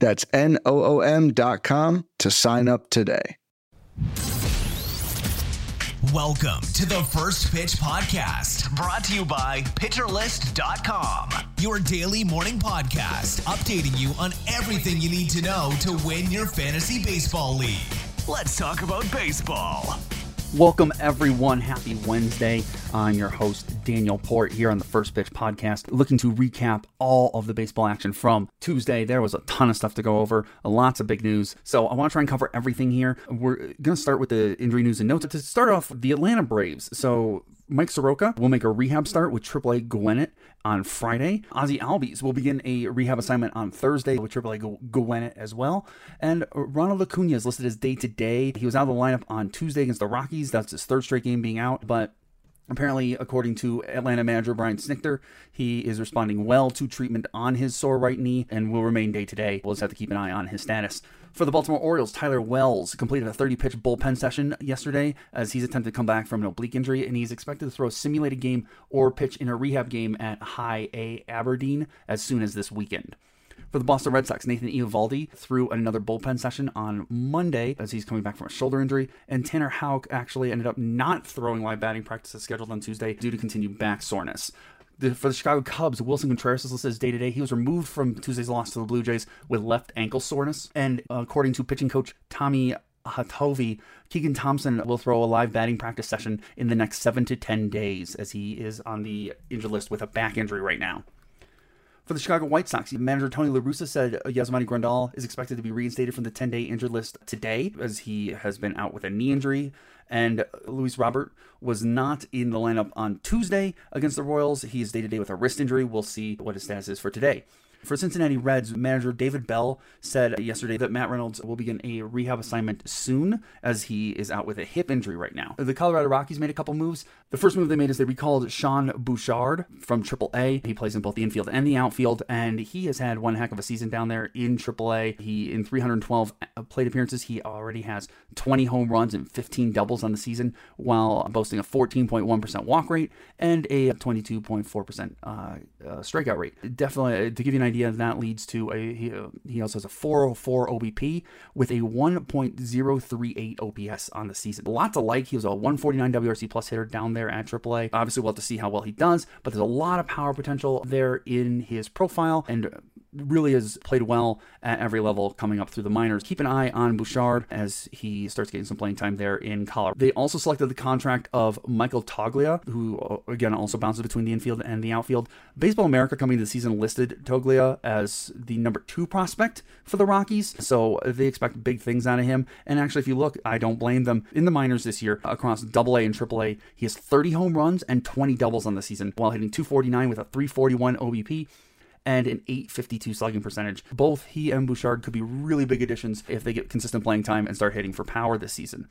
That's N O O M.com to sign up today. Welcome to the First Pitch Podcast, brought to you by PitcherList.com, your daily morning podcast, updating you on everything you need to know to win your fantasy baseball league. Let's talk about baseball. Welcome, everyone. Happy Wednesday. I'm your host, Daniel Port, here on the First Pitch Podcast, looking to recap all of the baseball action from Tuesday. There was a ton of stuff to go over, lots of big news. So I want to try and cover everything here. We're going to start with the injury news and notes. To start off, the Atlanta Braves. So Mike Soroka will make a rehab start with AAA Gwinnett on Friday. Ozzie Albies will begin a rehab assignment on Thursday with AAA Gwinnett as well. And Ronald Acuna is listed as day to day. He was out of the lineup on Tuesday against the Rockies. That's his third straight game being out, but Apparently, according to Atlanta manager Brian Snitker, he is responding well to treatment on his sore right knee and will remain day to day. We'll just have to keep an eye on his status. For the Baltimore Orioles, Tyler Wells completed a 30 pitch bullpen session yesterday as he's attempted to come back from an oblique injury, and he's expected to throw a simulated game or pitch in a rehab game at High A Aberdeen as soon as this weekend. For the Boston Red Sox, Nathan Eovaldi threw another bullpen session on Monday as he's coming back from a shoulder injury, and Tanner Houck actually ended up not throwing live batting practice scheduled on Tuesday due to continued back soreness. The, for the Chicago Cubs, Willson Contreras is listed as day to day. He was removed from Tuesday's loss to the Blue Jays with left ankle soreness. And according to pitching coach Tommy Hottovy, Keegan Thompson will throw a live batting practice session in the next seven to 10 days as he is on the injured list with a back injury right now. For the Chicago White Sox, manager Tony La Russa said uh, Yasmani Grandal is expected to be reinstated from the 10 day injured list today as he has been out with a knee injury. And Luis Robert was not in the lineup on Tuesday against the Royals. He is day to day with a wrist injury. We'll see what his status is for today. For Cincinnati Reds, manager David Bell said yesterday that Matt Reynolds will begin a rehab assignment soon as he is out with a hip injury right now. The Colorado Rockies made a couple moves. The first move they made is they recalled Sean Bouchard from AAA. He plays in both the infield and the outfield, and he has had one heck of a season down there in AAA. He in 312 plate appearances, he already has 20 home runs and 15 doubles on the season, while boasting a 14.1% walk rate and a 22.4% uh, uh, strikeout rate. Definitely, uh, to give you an idea, that leads to a he, uh, he also has a 404 OBP with a 1.038 OPS on the season. Lots of like. He was a 149 WRC plus hitter down there at AAA. Obviously, we'll have to see how well he does, but there's a lot of power potential there in his profile and really has played well at every level coming up through the minors. Keep an eye on Bouchard as he starts getting some playing time there in Colorado. They also selected the contract of Michael Toglia, who uh, again also bounces between the infield and the outfield. Baseball America coming to the season listed Toglia as the number two prospect for the Rockies, so they expect big things out of him. And actually, if you look, I don't blame them. In the minors this year, across Double A and Triple A, he has 30 home runs and 20 doubles on the season, while hitting 249 with a 341 OBP and an 852 slugging percentage. Both he and Bouchard could be really big additions if they get consistent playing time and start hitting for power this season.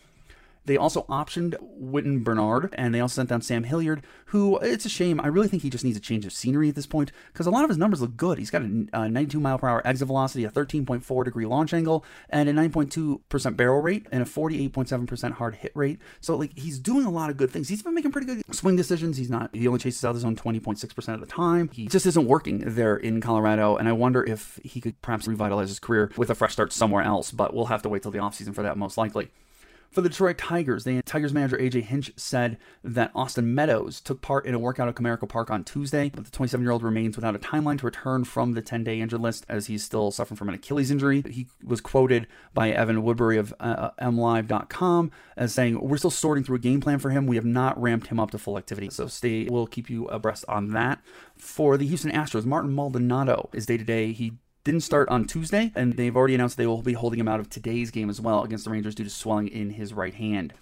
They also optioned Wynton Bernard, and they also sent down Sam Hilliard, who it's a shame. I really think he just needs a change of scenery at this point because a lot of his numbers look good. He's got a, uh, 92 mile per hour exit velocity, a 13.4 degree launch angle, and a 9.2% barrel rate, and a 48.7% hard hit rate. So like he's doing a lot of good things. He's been making pretty good swing decisions. He's not. He only chases out his own 20.6% of the time. He just isn't working there in Colorado, and I wonder if he could perhaps revitalize his career with a fresh start somewhere else. But we'll have to wait till the offseason for that, most likely. For the Detroit Tigers, the Tigers manager AJ Hinch said that Austin Meadows took part in a workout at Comerica Park on Tuesday, but the 27 year old remains without a timeline to return from the 10 day injured list as he's still suffering from an Achilles injury. He was quoted by Evan Woodbery of uh, MLive.com as saying, We're still sorting through a game plan for him. We have not ramped him up to full activity. So stay, we'll keep you abreast on that. For the Houston Astros, Martin Maldonado is day to day. He didn't start on Tuesday, and they've already announced they will be holding him out of today's game as well against the Rangers due to swelling in his right hand.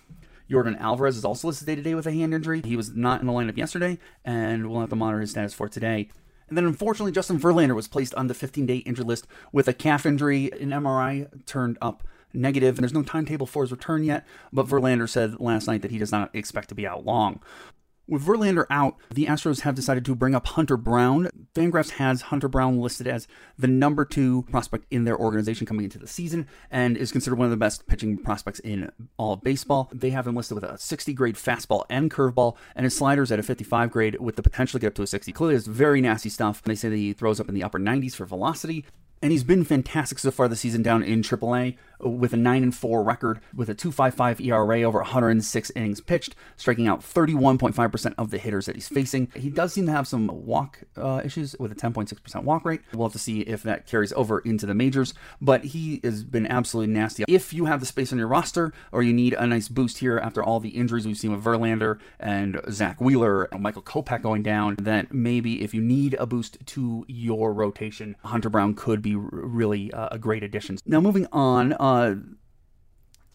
Yordan Alvarez is also listed day to day with a hand injury. He was not in the lineup yesterday, and we'll have to monitor his status for today. And then unfortunately, Justin Verlander was placed on the 15 day injured list with a calf injury. An MRI turned up negative, and there's no timetable for his return yet. But Verlander said last night that he does not expect to be out long. With Verlander out, the Astros have decided to bring up Hunter Brown. Fangraphs has Hunter Brown listed as the number two prospect in their organization coming into the season and is considered one of the best pitching prospects in all of baseball. They have him listed with a 60 grade fastball and curveball, and his sliders at a 55 grade with the potential to get up to a 60. Clearly, it's very nasty stuff. They say that he throws up in the upper 90s for velocity and he's been fantastic so far this season down in AAA with a 9 and 4 record with a 2.55 ERA over 106 innings pitched, striking out 31.5% of the hitters that he's facing. He does seem to have some walk uh, issues with a 10.6% walk rate. We'll have to see if that carries over into the majors, but he has been absolutely nasty. If you have the space on your roster or you need a nice boost here after all the injuries we've seen with Verlander and Zack Wheeler and Michael Kopech going down, then maybe if you need a boost to your rotation, Hunter Brown could be really uh, a great addition. Now, moving on. Uh,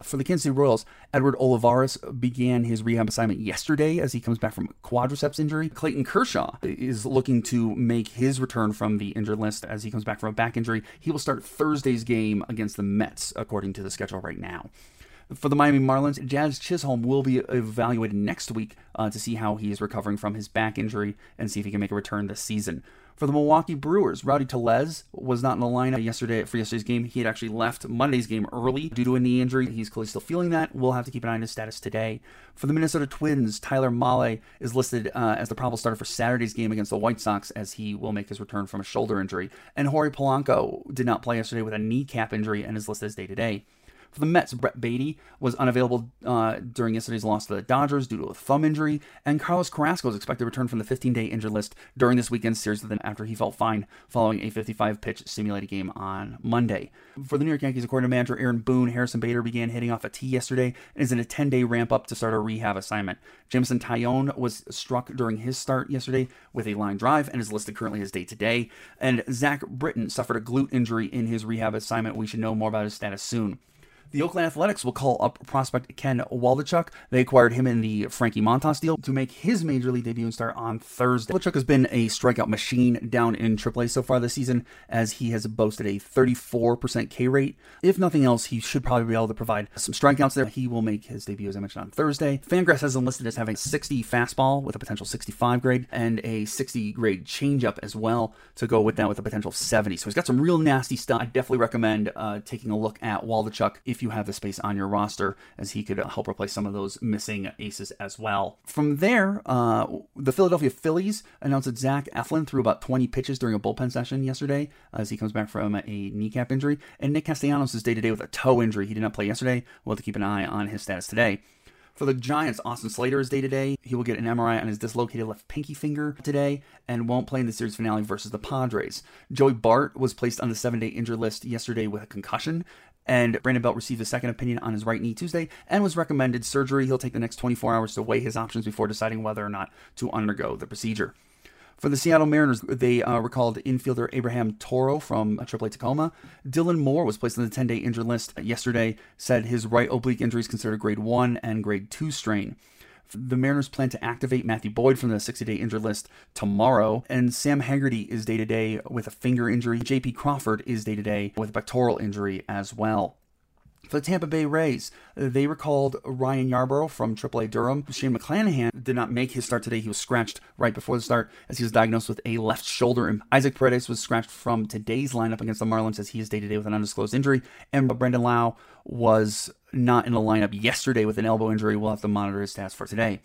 for the Kansas City Royals, Edward Olivares began his rehab assignment yesterday as he comes back from quadriceps injury. Clayton Kershaw is looking to make his return from the injured list as he comes back from a back injury. He will start Thursday's game against the Mets, according to the schedule right now. For the Miami Marlins, Jazz Chisholm will be evaluated next week uh, to see how he is recovering from his back injury and see if he can make a return this season. For the Milwaukee Brewers, Rowdy Tellez was not in the lineup yesterday for yesterday's game. He had actually left Monday's game early due to a knee injury. He's clearly still feeling that. We'll have to keep an eye on his status today. For the Minnesota Twins, Tyler Mahle is listed uh, as the probable starter for Saturday's game against the White Sox as he will make his return from a shoulder injury. And Jorge Polanco did not play yesterday with a kneecap injury and is listed as day to day. For the Mets, Brett Baty was unavailable uh, during yesterday's loss to the Dodgers due to a thumb injury, and Carlos Carrasco is expected to return from the 15-day injured list during this weekend's series after he felt fine following a 55-pitch simulated game on Monday. For the New York Yankees, according to manager Aaron Boone, Harrison Bader began hitting off a tee yesterday and is in a 10-day ramp-up to start a rehab assignment. Jameson Taillon was struck during his start yesterday with a line drive and is listed currently as day-to-day, and Zach Britton suffered a glute injury in his rehab assignment. We should know more about his status soon. The Oakland Athletics will call up prospect Ken Waldichuk. They acquired him in the Frankie Montas deal to make his major league debut and start on Thursday. Waldichuk has been a strikeout machine down in AAA so far this season, as he has boasted a 34% K rate. If nothing else, he should probably be able to provide some strikeouts there. He will make his debut, as I mentioned, on Thursday. Fangraphs has him listed as having 60 fastball with a potential 65 grade and a 60 grade changeup as well to go with that with a potential 70. So he's got some real nasty stuff. I definitely recommend uh, taking a look at Waldichuk if you have the space on your roster, as he could help replace some of those missing aces as well. From there, uh, the Philadelphia Phillies announced that Zach Eflin threw about 20 pitches during a bullpen session yesterday as he comes back from a kneecap injury. And Nick Castellanos is day to day with a toe injury. He did not play yesterday. We'll have to keep an eye on his status today. For the Giants, Austin Slater is day to day. He will get an MRI on his dislocated left pinky finger today and won't play in the series finale versus the Padres. Joey Bart was placed on the seven day injured list yesterday with a concussion. And Brandon Belt received a second opinion on his right knee Tuesday and was recommended surgery. He'll take the next 24 hours to weigh his options before deciding whether or not to undergo the procedure. For the Seattle Mariners, they uh, recalled infielder Abraham Toro from AAA Tacoma. Dylan Moore was placed on the 10 day injured list yesterday, said his right oblique injury is considered grade 1 and grade 2 strain. The Mariners plan to activate Matthew Boyd from the 60 day injured list tomorrow, and Sam Haggerty is day to day with a finger injury. JP Crawford is day to day with a pectoral injury as well. For the Tampa Bay Rays, they recalled Ryan Yarbrough from AAA Durham. Shane McClanahan did not make his start today. He was scratched right before the start as he was diagnosed with a left shoulder. And Isaac Paredes was scratched from today's lineup against the Marlins as he is day to day with an undisclosed injury. And Brandon Lowe was not in the lineup yesterday with an elbow injury. We'll have to monitor his stats for today.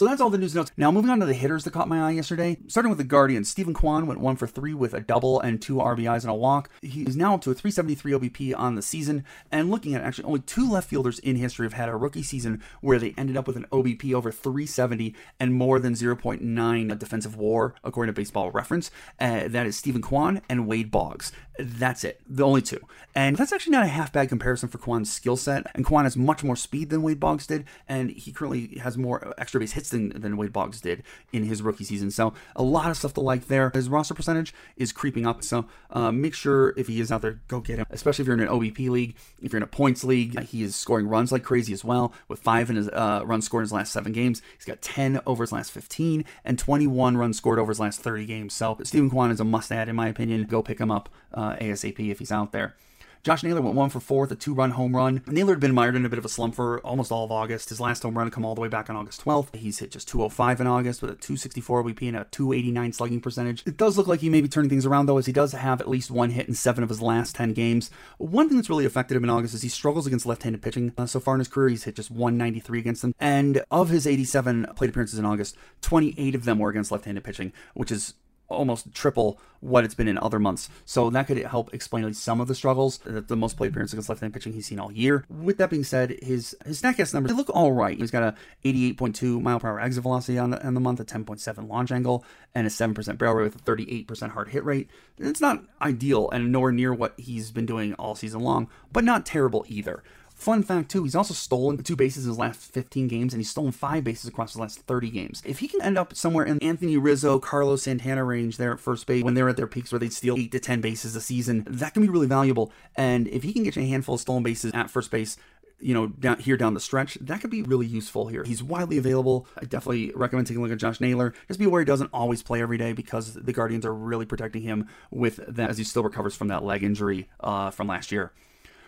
So that's all the news notes. Now moving on to the hitters that caught my eye yesterday. Starting with the Guardians, Steven Kwan went one for three with a double and two RBIs and a walk. He is now up to a 373 OBP on the season. And looking at it, actually only two left fielders in history have had a rookie season where they ended up with an OBP over 370 and more than 0.9 defensive WAR according to Baseball Reference. Uh, that is Steven Kwan and Wade Boggs. That's it. The only two. And that's actually not a half bad comparison for Kwan's skill set. And Kwan has much more speed than Wade Boggs did, and he currently has more extra base hits than, than Wade Boggs did in his rookie season. So a lot of stuff to like there. His roster percentage is creeping up. So uh, make sure if he is out there, go get him. Especially if you're in an OBP league, if you're in a points league, he is scoring runs like crazy as well, with five in his uh, runs scored in his last seven games. He's got 10 over his last 15 and 21 runs scored over his last 30 games. So Steven Kwan is a must add in my opinion. Go pick him up uh, ASAP if he's out there. Josh Naylor went one for four with a two run home run. Naylor had been mired in a bit of a slump for almost all of August. His last home run come all the way back on August 12th. He's hit just 205 in August with a 264 OBP and a 289 slugging percentage. It does look like he may be turning things around though, as he does have at least one hit in seven of his last 10 games. One thing that's really affected him in August is he struggles against left handed pitching. Uh, so far in his career, he's hit just 193 against them. And of his 87 plate appearances in August, 28 of them were against left handed pitching, which is almost triple what it's been in other months. So that could help explain some of the struggles that the most plate appearances against left-handed pitching he's seen all year. With that being said, his his Statcast numbers they look all right. He's got a 88.2 mile per hour exit velocity on the, on the month, a 10.7 launch angle, and a 7% barrel rate with a 38% hard hit rate. It's not ideal and nowhere near what he's been doing all season long, but not terrible either. Fun fact too, he's also stolen two bases in his last 15 games, and he's stolen five bases across his last 30 games. If he can end up somewhere in Anthony Rizzo, Carlos Santana range there at first base when they're at their peaks where they steal eight to 10 bases a season, that can be really valuable. And if he can get you a handful of stolen bases at first base, you know, down here down the stretch, that could be really useful here. He's widely available. I definitely recommend taking a look at Josh Naylor. Just be aware he doesn't always play every day because the Guardians are really protecting him with that as he still recovers from that leg injury uh, from last year.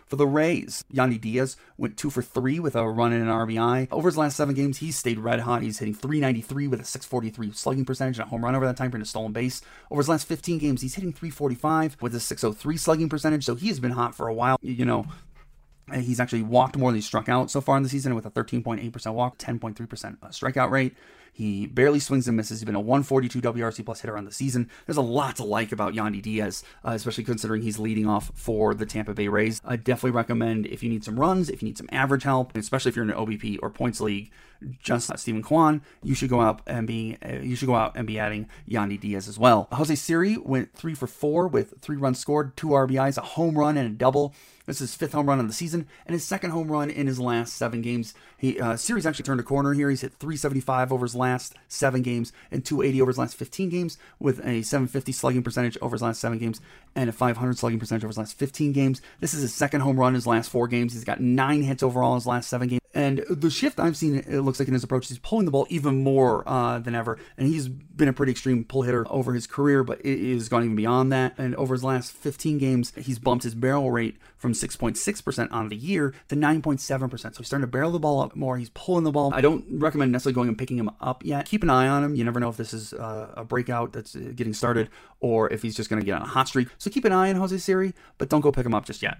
For the Rays, Yandy Diaz went two for three with a run and an RBI. Over his last seven games, he's stayed red hot. He's hitting 393 with a 643 slugging percentage and a home run over that time for a stolen base. Over his last 15 games, he's hitting 345 with a 603 slugging percentage. So he has been hot for a while. You know, He's actually walked more than he struck out so far in the season with a 13.8% walk, 10.3% uh, strikeout rate. He barely swings and misses. He's been a 142 WRC plus hitter on the season. There's a lot to like about Yandy Diaz, uh, especially considering he's leading off for the Tampa Bay Rays. I definitely recommend if you need some runs, if you need some average help, especially if you're in an OBP or points league, just uh, Steven Kwan, you should go out and be uh, you should go out and be adding Yandy Diaz as well. Jose Siri went three for four with three runs scored, two RBIs, a home run, and a double. This is his fifth home run of the season and his second home run in his last seven games. He uh, Siri's actually turned a corner here. He's hit 375 over his last seven games and 280 over his last 15 games, with a 750 slugging percentage over his last seven games and a 500 slugging percentage over his last 15 games. This is his second home run in his last four games. He's got nine hits overall in his last seven games. And the shift I've seen, it looks like in his approach, he's pulling the ball even more uh, than ever. And he's been a pretty extreme pull hitter over his career, but it is gone even beyond that. And over his last 15 games, he's bumped his barrel rate from 6.6% on the year to 9.7%. So he's starting to barrel the ball up more. He's pulling the ball. I don't recommend necessarily going and picking him up yet. Keep an eye on him. You never know if this is uh, a breakout that's uh, getting started or if he's just going to get on a hot streak. So keep an eye on Jose Siri, but don't go pick him up just yet.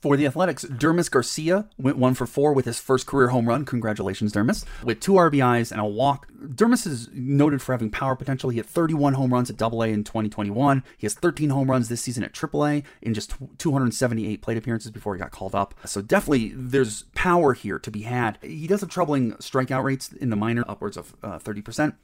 For the Athletics, Dermis Garcia went one for four with his first career home run. Congratulations, Dermis. With two RBIs and a walk. Dermis is noted for having power potential. He had 31 home runs at AA in 2021. He has 13 home runs this season at AAA in just 278 plate appearances before he got called up. So definitely there's power here to be had. He does have troubling strikeout rates in the minor, upwards of uh, 30%.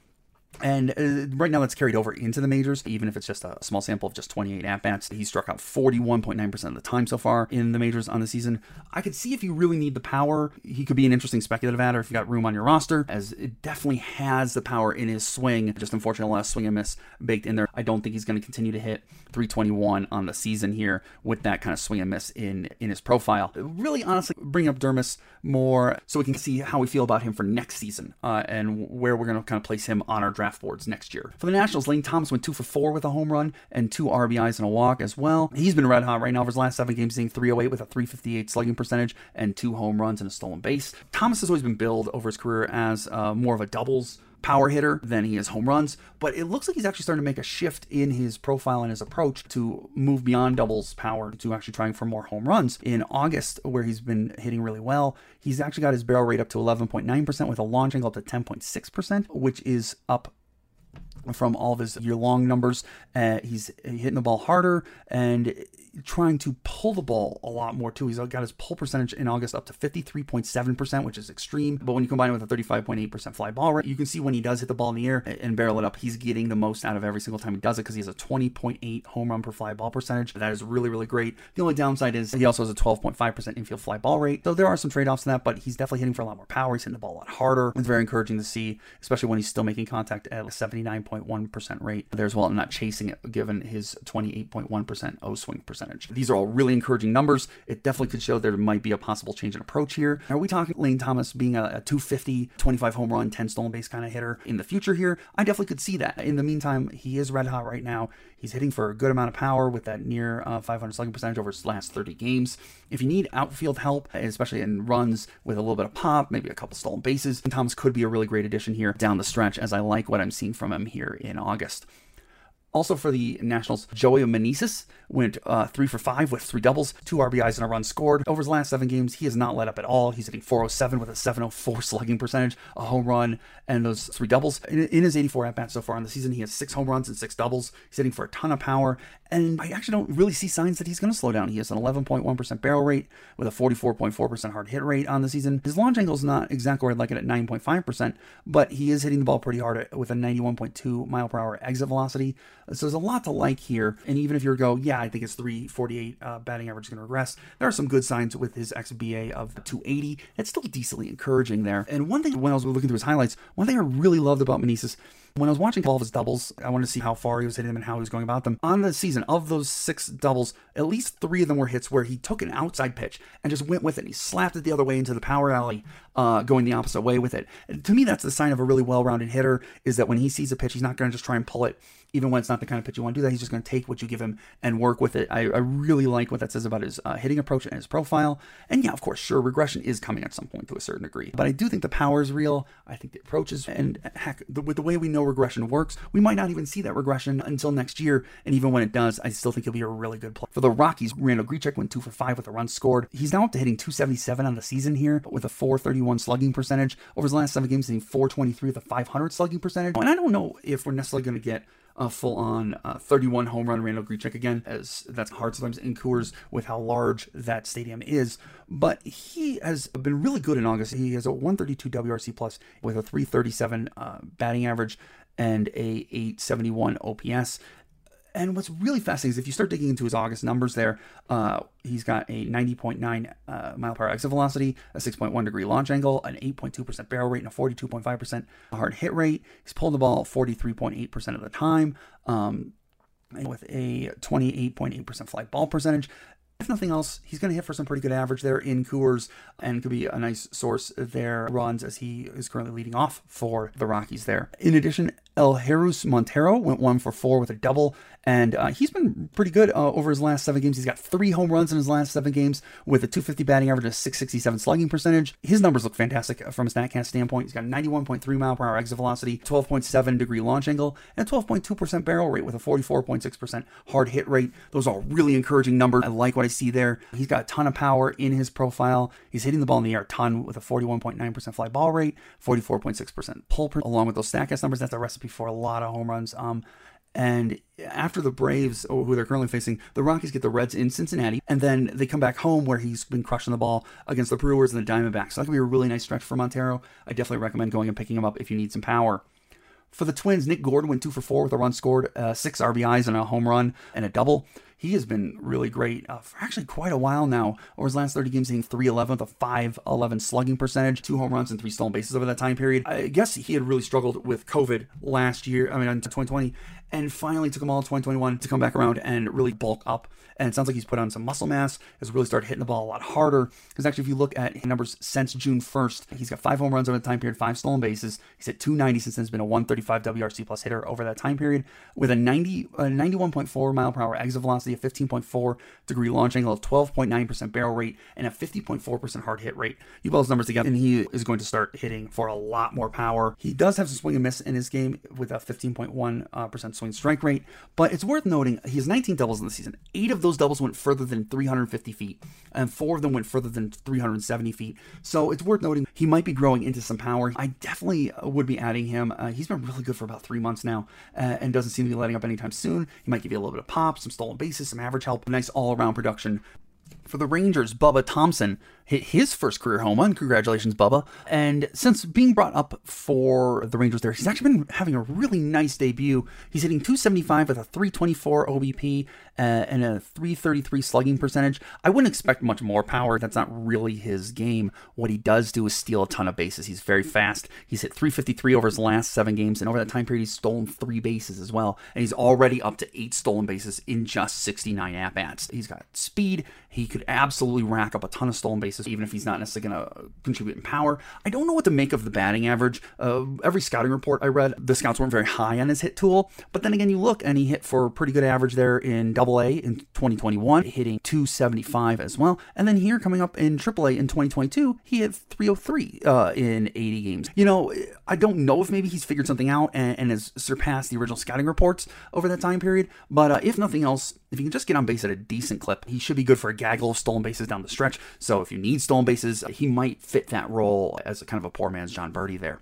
And uh, right now, that's carried over into the majors, even if it's just a small sample of just 28 at bats. He struck out 41.9% of the time so far in the majors on the season. I could see if you really need the power, he could be an interesting speculative adder if you got room on your roster, as it definitely has the power in his swing. Just unfortunately, a lot of swing and miss baked in there. I don't think he's going to continue to hit 321 on the season here with that kind of swing and miss in in his profile. Really, honestly, bring up Dermis more so we can see how we feel about him for next season uh, and where we're going to kind of place him on our draft draft boards next year. For the Nationals, Lane Thomas went two for four with a home run and two RBIs and a walk as well. He's been red hot right now for his last seven games, hitting 308 with a 358 slugging percentage and two home runs and a stolen base. Thomas has always been billed over his career as uh, more of a doubles power hitter than he is home runs, but it looks like he's actually starting to make a shift in his profile and his approach to move beyond doubles power to actually trying for more home runs. In August, where he's been hitting really well, he's actually got his barrel rate up to 11.9% with a launch angle up to 10.6%, which is up from all of his year long numbers. Uh, he's hitting the ball harder and trying to pull the ball a lot more too. He's got his pull percentage in August up to 53.7%, which is extreme. But when you combine it with a 35.8% fly ball rate, you can see when he does hit the ball in the air and barrel it up, he's getting the most out of every single time he does it because he has a 20.8 home run per fly ball percentage. That is really, really great. The only downside is he also has a 12.5% infield fly ball rate. So there are some trade offs in that, but he's definitely hitting for a lot more power. He's hitting the ball a lot harder. It's very encouraging to see, especially when he's still making contact at a 79.1% rate there as well and not chasing it given his 28.1% O swing percentage percentage. These are all really encouraging numbers. It definitely could show there might be a possible change in approach here. Are we talking Lane Thomas being a, a 250, 25 home run, 10 stolen base kind of hitter in the future here? I definitely could see that. In the meantime, he is red hot right now. He's hitting for a good amount of power with that near uh, 500 slugging percentage over his last 30 games. If you need outfield help, especially in runs with a little bit of pop, maybe a couple stolen bases, Thomas could be a really great addition here down the stretch as I like what I'm seeing from him here in August. Also for the Nationals, Joey Meneses went uh, three for five with three doubles, two RBIs, and a run scored. Over his last seven games, he has not let up at all. He's hitting 407 with a 704 slugging percentage, a home run, and those three doubles. In, in his 84 at bats so far in the season, he has six home runs and six doubles. He's hitting for a ton of power, and I actually don't really see signs that he's going to slow down. He has an 11.1% barrel rate with a 44.4% hard hit rate on the season. His launch angle is not exactly where I'd like it at 9.5%, but he is hitting the ball pretty hard with a 91.2 mile per hour exit velocity. So there's a lot to like here. And even if you go, yeah, I think his 348 uh, batting average is going to regress, there are some good signs with his XBA of 280. It's still decently encouraging there. And one thing when I was looking through his highlights, one thing I really loved about Meneses when I was watching all of his doubles, I wanted to see how far he was hitting them and how he was going about them. On the season, of those six doubles, at least three of them were hits where he took an outside pitch and just went with it. And he slapped it the other way into the power alley, uh, going the opposite way with it. And to me, that's the sign of a really well-rounded hitter. Is that when he sees a pitch, he's not going to just try and pull it even when it's not the kind of pitch you want to do that, he's just going to take what you give him and work with it. I, I really like what that says about his uh, hitting approach and his profile. And yeah, of course, sure, regression is coming at some point to a certain degree. But I do think the power is real. I think the approach is, and heck, the, with the way we know regression works, we might not even see that regression until next year. And even when it does, I still think he'll be a really good player. For the Rockies, Randal Grichuk went two for five with a run scored. He's now up to hitting 277 on the season here but with a 431 slugging percentage. Over his last seven games, hitting 423 with a 500 slugging percentage. And I don't know if we're necessarily going to get a full on uh, 31 home run Randal Grichuk again, as that's hard sometimes in Coors with how large that stadium is. But he has been really good in August. He has a 132 WRC plus with a 337 uh, batting average and a 871 OPS. And what's really fascinating is if you start digging into his August numbers there, uh, he's got a 90.9 uh, mile per hour exit velocity, a 6.1 degree launch angle, an 8.2% barrel rate, and a 42.5% hard hit rate. He's pulled the ball 43.8% of the time. Um, with a 28.8% fly ball percentage. If nothing else, he's going to hit for some pretty good average there in Coors and could be a nice source there runs as he is currently leading off for the Rockies there. In addition, Elehuris Montero went one for four with a double, and uh, he's been pretty good uh, over his last seven games. He's got three home runs in his last seven games with a 250 batting average, a 667 slugging percentage. His numbers look fantastic from a StatCast standpoint. He's got 91.3 mile per hour exit velocity, 12.7 degree launch angle, and 12.2% barrel rate with a 44.6% hard hit rate. Those are really encouraging numbers. I like what I see there. He's got a ton of power in his profile. He's hitting the ball in the air a ton with a 41.9% fly ball rate, 44.6% pull, per, along with those StatCast numbers. That's a recipe before a lot of home runs. Um, and after the Braves, who they're currently facing, the Rockies get the Reds in Cincinnati, and then they come back home where he's been crushing the ball against the Brewers and the Diamondbacks. So that could be a really nice stretch for Montero. I definitely recommend going and picking him up if you need some power. For the Twins, Nick Gordon went two for four with a run scored, uh, six RBIs and a home run and a double he has been really great uh, for actually quite a while now. Over his last 30 games, hitting 311 with a 511 slugging percentage, two home runs and three stolen bases over that time period. I guess he had really struggled with COVID last year, I mean, in 2020, and finally took him all 2021 to come back around and really bulk up. And it sounds like he's put on some muscle mass, has really started hitting the ball a lot harder. Because actually, if you look at his numbers since June 1st, he's got five home runs over the time period, five stolen bases. He's hit 290 since then. He's been a 135 WRC plus hitter over that time period with a 90, a 91.4 mile per hour exit velocity, a 15.4 degree launch angle, a 12.9% barrel rate, and a 50.4% hard hit rate. You put those numbers together, and he is going to start hitting for a lot more power. He does have some swing and miss in his game with a 15.1% uh, strike rate, but it's worth noting he has 19 doubles in the season. Eight of those doubles went further than 350 feet, and four of them went further than 370 feet. So it's worth noting he might be growing into some power. I definitely uh, would be adding him. Uh, he's been really good for about three months now, uh, and doesn't seem to be letting up anytime soon. He might give you a little bit of pop, some stolen bases, some average help, nice all around production. For the Rangers, Bubba Thompson hit his first career home run. Congratulations, Bubba. And since being brought up for the Rangers there, he's actually been having a really nice debut. He's hitting 275 with a 324 OBP uh, and a 333 slugging percentage. I wouldn't expect much more power. That's not really his game. What he does do is steal a ton of bases. He's very fast. He's hit 353 over his last seven games, and over that time period, he's stolen three bases as well. And he's already up to eight stolen bases in just 69 at bats. He's got speed. He could absolutely rack up a ton of stolen bases, even if he's not necessarily going to contribute in power. I don't know what to make of the batting average. Uh, every scouting report I read, the scouts weren't very high on his hit tool. But then again, you look and he hit for a pretty good average there in Double A in 2021, hitting 275 as well. And then here coming up in Triple A in 2022, he hit 303 uh, in 80 games. You know, I don't know if maybe he's figured something out and, and has surpassed the original scouting reports over that time period. But uh, if nothing else, if he can just get on base at a decent clip, he should be good for a gaggle of stolen bases down the stretch. So if you need stolen bases, he might fit that role as a kind of a poor man's Jon Berti there.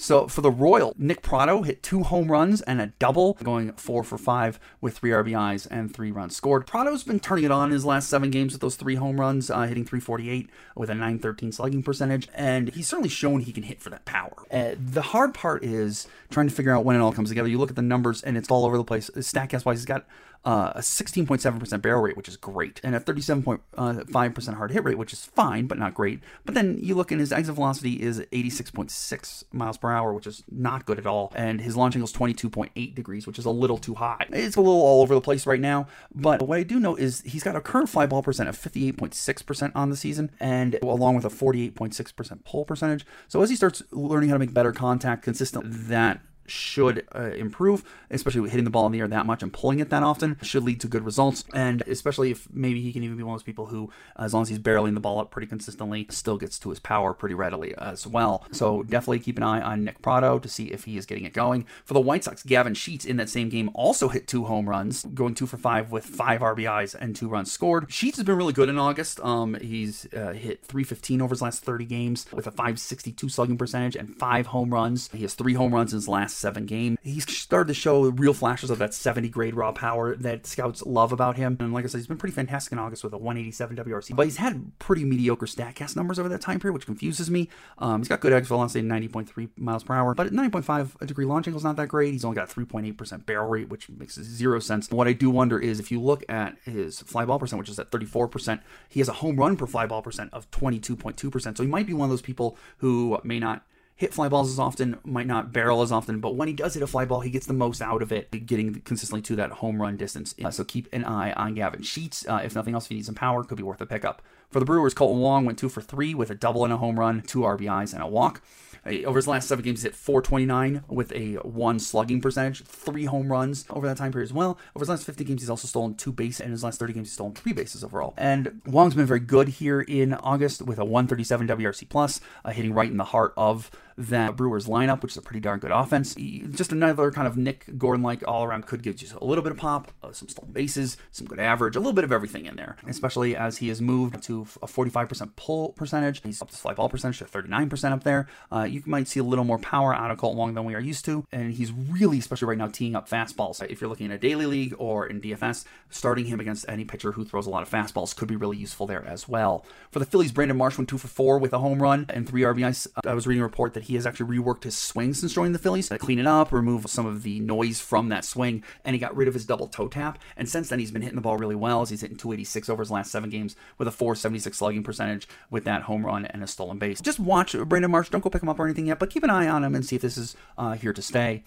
So for the Royal, Nick Pratto hit two home runs and a double, going four for five with three RBIs and three runs scored. Pratto's been turning it on his last seven games with those three home runs, uh, hitting 348 with a 913 slugging percentage, and he's certainly shown he can hit for that power. Uh, the hard part is trying to figure out when it all comes together. You look at the numbers and it's all over the place. Statcast wise, he's got uh, a 16.7% barrel rate, which is great, and a 37.5% hard hit rate, which is fine, but not great. But then you look and his exit velocity is 86.6 miles per hour, which is not good at all. And his launch angle is 22.8 degrees, which is a little too high. It's a little all over the place right now. But what I do know is he's got a current fly ball percent of 58.6% on the season, and along with a 48.6% pull percentage. So as he starts learning how to make better contact consistent, that should uh, improve, especially hitting the ball in the air that much and pulling it that often should lead to good results. And especially if maybe he can even be one of those people who, as long as he's barreling the ball up pretty consistently, still gets to his power pretty readily as well. So definitely keep an eye on Nick Pratto to see if he is getting it going. For the White Sox, Gavin Sheets in that same game also hit two home runs, going two for five with five RBIs and two runs scored. Sheets has been really good in August. Um, he's uh, hit 315 over his last 30 games with a 562 slugging percentage and five home runs. He has three home runs in his last seven game. He's started to show real flashes of that 70 grade raw power that scouts love about him. And like I said, he's been pretty fantastic in August with a 187 WRC. But he's had pretty mediocre StatCast numbers over that time period, which confuses me. Um, he's got good exit velocity, 90.3 miles per hour, but at 9.5 degree launch angle is not that great. He's only got 3.8% barrel rate, which makes zero sense. What I do wonder is if you look at his fly ball percent, which is at 34%, he has a home run per fly ball percent of 22.2%. So he might be one of those people who may not hit fly balls as often, might not barrel as often, but when he does hit a fly ball, he gets the most out of it, getting consistently to that home run distance. Uh, so keep an eye on Gavin Sheets. Uh, if nothing else, if you need some power, could be worth a pickup. For the Brewers, Kolten Wong went two for three with a double and a home run, two RBIs, and a walk. Uh, over his last seven games, he's hit 429 with a one slugging percentage, three home runs over that time period as well. Over his last 50 games, he's also stolen two bases, and his last 30 games, he's stolen three bases overall. And Wong's been very good here in August with a 137 WRC plus, uh, hitting right in the heart of that Brewers lineup, which is a pretty darn good offense. Just another kind of Nick Gordon like all around could give you a little bit of pop, uh, some stolen bases, some good average, a little bit of everything in there, especially as he has moved to a 45% pull percentage. He's up to fly ball percentage to 39% up there. Uh, you might see a little more power out of Kolten Wong than we are used to. And he's really, especially right now, teeing up fastballs. If you're looking in a daily league or in DFS, starting him against any pitcher who throws a lot of fastballs could be really useful there as well. For the Phillies, Brandon Marsh went two for four with a home run and three RBIs. I was reading a report that he has actually reworked his swing since joining the Phillies, to clean it up, remove some of the noise from that swing, and he got rid of his double toe tap. And since then, he's been hitting the ball really well as he's hitting 286 over his last seven games with a 476 slugging percentage with that home run and a stolen base. Just watch Brandon Marsh. Don't go pick him up or anything yet, but keep an eye on him and see if this is uh, here to stay.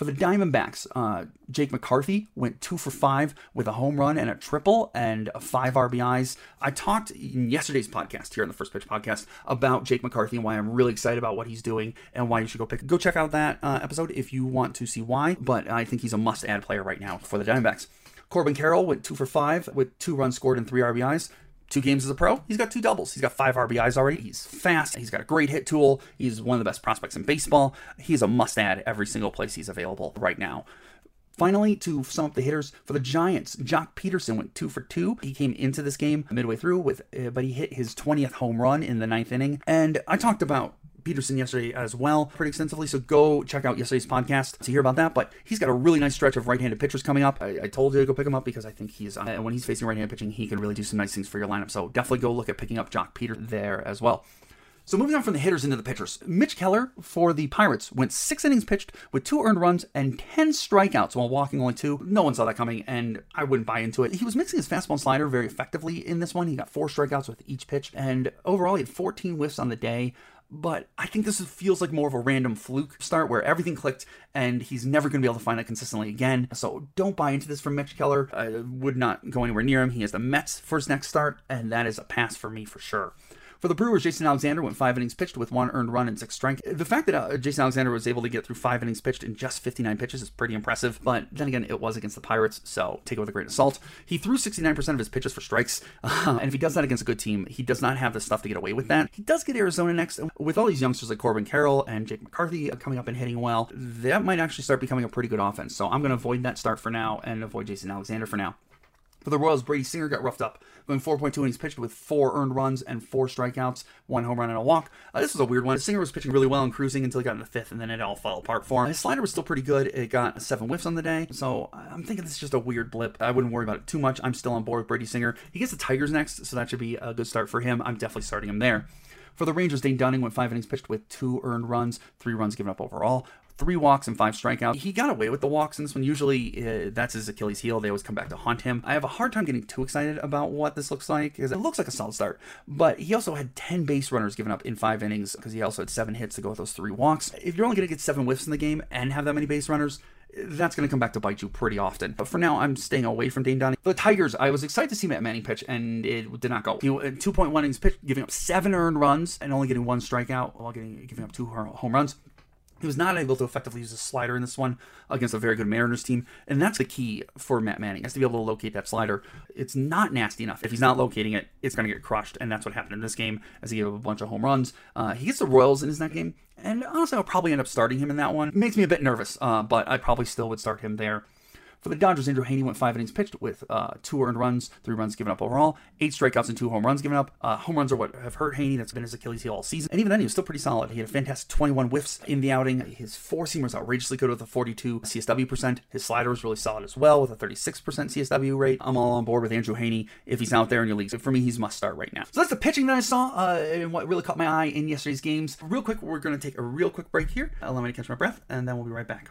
For the Diamondbacks, uh, Jake McCarthy went two for five with a home run and a triple and five RBIs. I talked in yesterday's podcast here on the First Pitch podcast about Jake McCarthy and why I'm really excited about what he's doing and why you should go pick. Go check out that uh, episode if you want to see why. But I think he's a must-add player right now for the Diamondbacks. Corbin Carroll went two for five with two runs scored and three RBIs two games as a pro, he's got two doubles. He's got five RBIs already. He's fast. He's got a great hit tool. He's one of the best prospects in baseball. He's a must add every single place he's available right now. Finally, to sum up the hitters for the Giants, Joc Pederson went two for two. He came into this game midway through with, uh, but he hit his 20th home run in the ninth inning. And I talked about Pederson yesterday as well, pretty extensively. So go check out yesterday's podcast to hear about that. But he's got a really nice stretch of right-handed pitchers coming up. I, I told you to go pick him up because I think he's uh, when he's facing right-handed pitching, he can really do some nice things for your lineup. So definitely go look at picking up Joc Peter there as well. So moving on from the hitters into the pitchers, Mitch Keller for the Pirates went six innings pitched with two earned runs and ten strikeouts while walking only two. No one saw that coming, and I wouldn't buy into it. He was mixing his fastball and slider very effectively in this one. He got four strikeouts with each pitch, and overall he had 14 whiffs on the day but I think this feels like more of a random fluke start where everything clicked and he's never going to be able to find it consistently again. So don't buy into this from Mitch Keller. I would not go anywhere near him. He has the Mets for his next start, and that is a pass for me for sure. For the Brewers, Jason Alexander went five innings pitched with one earned run and six strike. The fact that uh, Jason Alexander was able to get through five innings pitched in just 59 pitches is pretty impressive, but then again, it was against the Pirates, so take it with a grain of salt. He threw 69% of his pitches for strikes, uh, and if he does that against a good team, he does not have the stuff to get away with that. He does get Arizona next. With all these youngsters like Corbin Carroll and Jake McCarthy coming up and hitting well, that might actually start becoming a pretty good offense. So I'm going to avoid that start for now and avoid Jason Alexander for now. For the Royals, Brady Singer got roughed up, going 4.2 innings pitched with four earned runs and four strikeouts, one home run and a walk. Uh, this was a weird one. Singer was pitching really well and cruising until he got in the fifth, and then it all fell apart for him. His slider was still pretty good. It got seven whiffs on the day, so I'm thinking this is just a weird blip. I wouldn't worry about it too much. I'm still on board with Brady Singer. He gets the Tigers next, so that should be a good start for him. I'm definitely starting him there. For the Rangers, Dane Dunning went five innings pitched with two earned runs, three runs given up overall three walks and five strikeouts. He got away with the walks in this one. Usually, uh, that's his Achilles heel. They always come back to haunt him. I have a hard time getting too excited about what this looks like because it looks like a solid start. But he also had 10 base runners given up in five innings because he also had seven hits to go with those three walks. If you're only going to get seven whiffs in the game and have that many base runners, that's going to come back to bite you pretty often. But for now, I'm staying away from Dane Dunning. The Tigers, I was excited to see Matt Manning pitch, and it did not go. He, 2.1 innings pitch, giving up seven earned runs and only getting one strikeout while getting giving up two home runs. He was not able to effectively use a slider in this one against a very good Mariners team, and that's the key for Matt Manning, has to be able to locate that slider. It's not nasty enough. If he's not locating it, it's going to get crushed, and that's what happened in this game as he gave up a bunch of home runs. Uh, he gets the Royals in his next game, and honestly, I'll probably end up starting him in that one. It makes me a bit nervous, uh, but I probably still would start him there. For the Dodgers, Andrew Heaney went five innings pitched with uh, two earned runs, three runs given up overall, eight strikeouts and two home runs given up. Uh, home runs are what have hurt Heaney. That's been his Achilles heel all season. And even then, he was still pretty solid. He had a fantastic 21 whiffs in the outing. His four seamer was outrageously good with a 42 CSW percent. His slider was really solid as well with a 36% CSW rate. I'm all on board with Andrew Heaney if he's out there in your leagues. For me, he's must start right now. So that's the pitching that I saw uh, and what really caught my eye in yesterday's games. Real quick, we're going to take a real quick break here. Allow me to catch my breath, and then we'll be right back.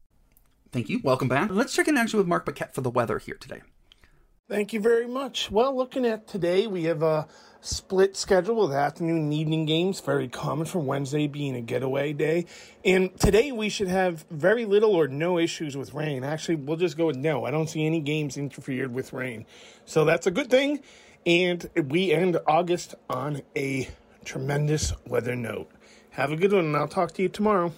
Thank you. Welcome back. Let's check in actually with Mark Paquette for the weather here today. Thank you very much. Well, looking at today, we have a split schedule with afternoon and evening games, very common for Wednesday being a getaway day. And today we should have very little or no issues with rain. Actually, we'll just go with no. I don't see any games interfered with rain. So that's a good thing. And we end August on a tremendous weather note. Have a good one, and I'll talk to you tomorrow.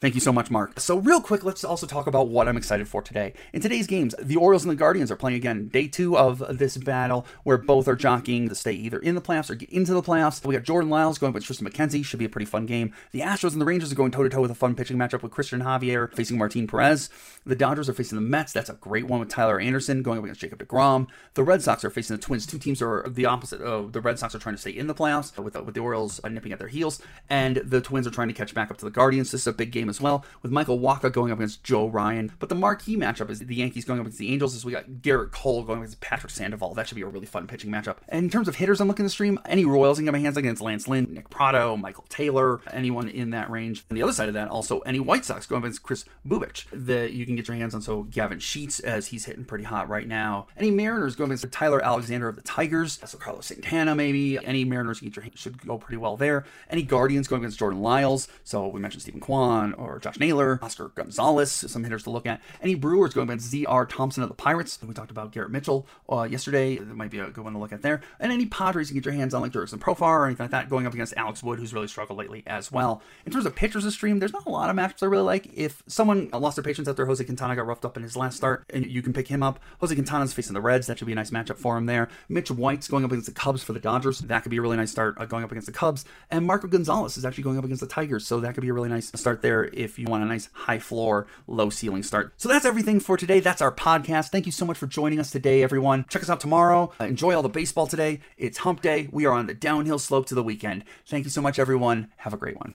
Thank you so much, Mark. So, real quick, let's also talk about what I'm excited for today. In today's games, the Orioles and the Guardians are playing again. Day two of this battle, where both are jockeying to stay either in the playoffs or get into the playoffs. We got Jordan Lyles going with Triston McKenzie. Should be a pretty fun game. The Astros and the Rangers are going toe to toe with a fun pitching matchup with Cristian Javier facing Martin Perez. The Dodgers are facing the Mets. That's a great one with Tyler Anderson going up against Jacob DeGrom. The Red Sox are facing the Twins. Two teams are the opposite. Oh, the Red Sox are trying to stay in the playoffs with, with the Orioles uh, nipping at their heels, and the Twins are trying to catch back up to the Guardians. This is a big game stream as well, with Michael Wacha going up against Joe Ryan. But the marquee matchup is the Yankees going up against the Angels, as we got Gerrit Cole going against Patrick Sandoval. That should be a really fun pitching matchup. And in terms of hitters, I'm looking to stream any Royals can get my hands against Lance Lynn, Nick Pratto, Michael Taylor, anyone in that range. And the other side of that, also any White Sox going up against Kris Bubic that you can get your hands on. So Gavin Sheets, as he's hitting pretty hot right now. Any Mariners going against Tyler Alexander of the Tigers. So Carlos Santana, maybe. Any Mariners you get your hands should go pretty well there. Any Guardians going against Jordan Lyles. So we mentioned Steven Kwan or Josh Naylor, Oscar Gonzalez, some hitters to look at. Any Brewers going against Z.R. Thompson of the Pirates. We talked about Garrett Mitchell uh, yesterday. That might be a good one to look at there. And any Padres you can get your hands on, like Jurickson Profar or anything like that, going up against Alex Wood, who's really struggled lately as well. In terms of pitchers to stream, there's not a lot of matchups I really like. If someone lost their patience after Jose Quintana got roughed up in his last start, and you can pick him up, Jose Quintana's facing the Reds. That should be a nice matchup for him there. Mitch White's going up against the Cubs for the Dodgers. That could be a really nice start uh, going up against the Cubs. And Marco Gonzalez is actually going up against the Tigers, so that could be a really nice start there if you want a nice high floor, low ceiling start. So that's everything for today. That's our podcast. Thank you so much for joining us today, everyone. Check us out tomorrow. Uh, enjoy all the baseball today. It's hump day. We are on the downhill slope to the weekend. Thank you so much, everyone. Have a great one.